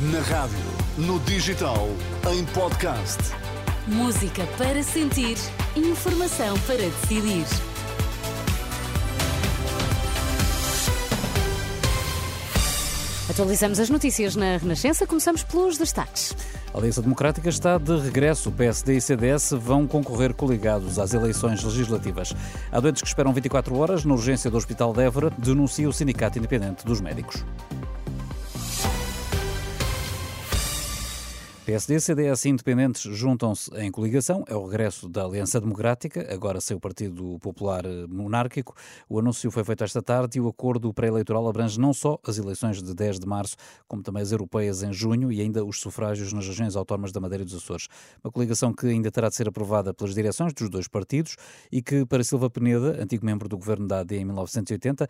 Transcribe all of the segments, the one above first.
Na rádio, no digital, em podcast. Música para sentir, informação para decidir. Atualizamos as notícias na Renascença. Começamos pelos destaques. A Aliança Democrática está de regresso. O PSD e CDS vão concorrer coligados às eleições legislativas. Há doentes que esperam 24 horas na urgência do Hospital de Évora, denuncia o Sindicato Independente dos Médicos. PSD, CDS e Independentes juntam-se em coligação. É o regresso da Aliança Democrática, agora sem o Partido Popular Monárquico. O anúncio foi feito esta tarde e o acordo pré-eleitoral abrange não só as eleições de 10 de março, como também as europeias em junho e ainda os sufrágios nas regiões autónomas da Madeira e dos Açores. Uma coligação que ainda terá de ser aprovada pelas direções dos dois partidos e que, para Silva Peneda, antigo membro do governo da AD em 1980,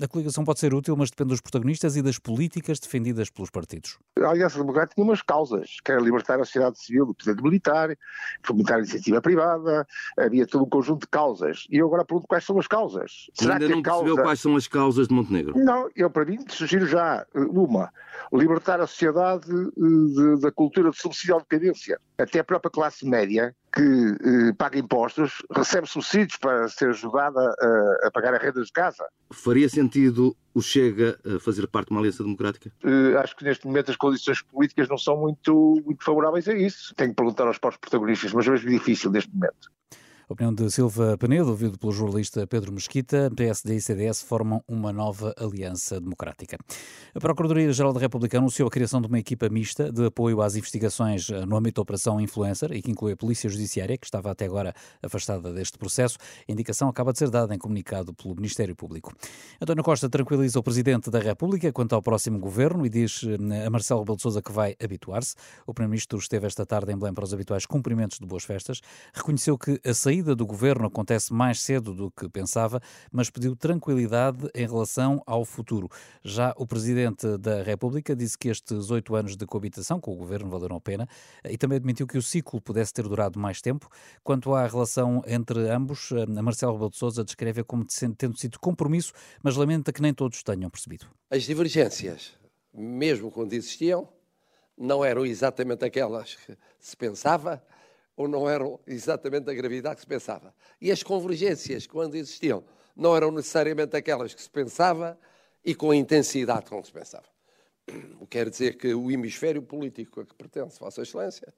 a coligação pode ser útil, mas depende dos protagonistas e das políticas defendidas pelos partidos. A Aliança Democrática tinha umas causas quer libertar a sociedade civil do poder militar, fomentar a iniciativa privada, havia todo um conjunto de causas. E eu agora pergunto quais são as causas. Será ainda que não percebeu causa... quais são as causas de Montenegro? Não, eu para mim sugiro já eh, uma, libertar a sociedade eh, da cultura de subsídio à decadência. Até a própria classe média que eh, paga impostos recebe subsídios para ser ajudada a, a, pagar a renda de casa. Faria sentido o Chega a fazer parte de uma aliança democrática? Eh, acho que neste momento as condições políticas não são muito, muito favoráveis a isso. Tenho que perguntar aos próprios protagonistas, mas é mesmo difícil neste momento. Opinião de Silva Penedo, ouvido pelo jornalista Pedro Mesquita, PSD e CDS formam uma nova aliança democrática. A Procuradoria-Geral da República anunciou a criação de uma equipa mista de apoio às investigações no âmbito da Operação Influencer e que inclui a Polícia Judiciária, que estava até agora afastada deste processo. A indicação acaba de ser dada em comunicado pelo Ministério Público. António Costa tranquiliza o Presidente da República quanto ao próximo governo e diz eh, a Marcelo Rebelo de Sousa que vai habituar-se. O Primeiro-Ministro esteve esta tarde em Belém para os habituais cumprimentos de boas festas. Reconheceu que a saída saída do governo acontece mais cedo do que pensava, mas pediu tranquilidade em relação ao futuro. Já o Presidente da República disse que estes oito anos de coabitação com o governo valeram a pena e também admitiu que o ciclo pudesse ter durado mais tempo. Quanto à relação entre ambos, a Marcelo Rebelo de Sousa descreve-a como tendo sido compromisso, mas lamenta que nem todos tenham percebido. As divergências, mesmo quando existiam, não eram exatamente aquelas que se pensava, ou não eram exatamente a gravidade que se pensava. E as convergências, quando existiam, não eram necessariamente aquelas que se pensava e com a intensidade com que se pensava. O que quer dizer que o hemisfério político a que pertence Vossa Excelência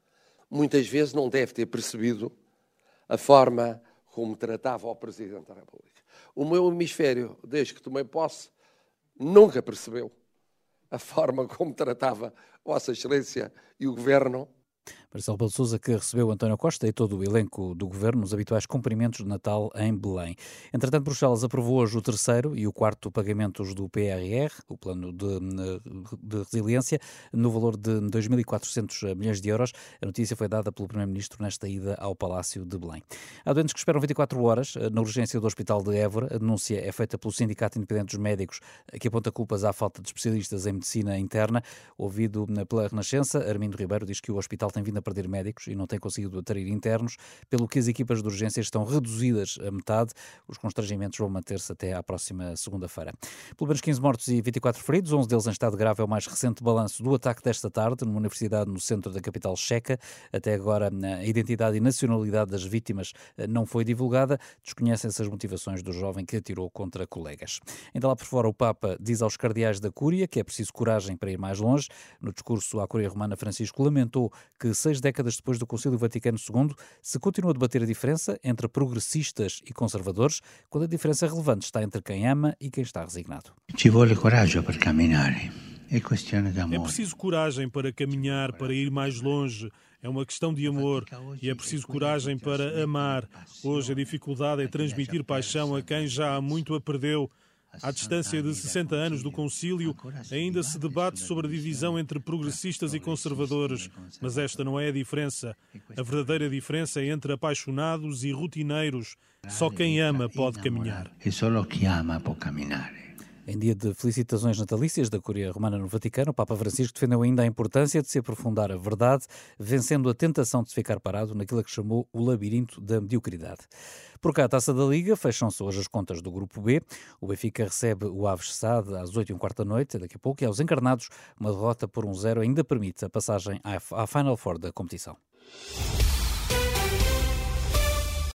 muitas vezes não deve ter percebido a forma como tratava o Presidente da República. O meu hemisfério, desde que tomei posse, nunca percebeu a forma como tratava Vossa Excelência e o Governo Marcelo Rebelo Sousa, que recebeu António Costa e todo o elenco do governo nos habituais cumprimentos de Natal em Belém. Entretanto, Bruxelas aprovou hoje o terceiro e o quarto pagamentos do PRR, o Plano de, de Resiliência, no valor de 2.400 milhões de euros. A notícia foi dada pelo Primeiro-Ministro nesta ida ao Palácio de Belém. Há doentes que esperam 24 horas na urgência do Hospital de Évora. A denúncia é feita pelo Sindicato Independente dos Médicos, que aponta culpas à falta de especialistas em medicina interna. Ouvido pela Renascença, Armindo Ribeiro diz que o hospital tem vindo a perder médicos e não tem conseguido atrair internos, pelo que as equipas de urgência estão reduzidas a metade. Os constrangimentos vão manter-se até à próxima segunda-feira. Pelo menos 15 mortos e 24 feridos, 11 deles em estado grave, é o mais recente balanço do ataque desta tarde numa universidade no centro da capital checa. Até agora, a identidade e nacionalidade das vítimas eh, não foi divulgada. Desconhecem-se as motivações do jovem que atirou contra colegas. Ainda lá por fora, o Papa diz aos cardeais da Cúria que é preciso coragem para ir mais longe. No discurso à Cúria Romana, Francisco lamentou que seis décadas depois do Concílio Vaticano II, se continua a debater a diferença entre progressistas e conservadores, quando a diferença relevante está entre quem ama e quem está resignado. Ci vuole coraggio per camminare. É. É preciso coragem para caminhar, para ir mais longe. É uma questão de amor e é preciso coragem para amar. Hoje a dificuldade é transmitir paixão a quem já há muito a perdeu à distância de 60 anos do concílio, ainda se debate sobre a divisão entre progressistas e conservadores, mas esta não é a diferença. A verdadeira diferença é entre apaixonados e rotineiros. Só quem ama pode caminhar. E só quem ama pode caminhar. Em dia de felicitações natalícias da Curia Romana no Vaticano, o Papa Francisco defendeu ainda a importância de se aprofundar a verdade, vencendo a tentação de se ficar parado naquilo que chamou o labirinto da mediocridade. Por cá, a taça da Liga, fecham-se hoje as contas do Grupo B. O Benfica recebe o Aves Sade às 8 e um quarto da noite, daqui a pouco, e aos encarnados, uma derrota por um zero ainda permite a passagem à Final Four da competição.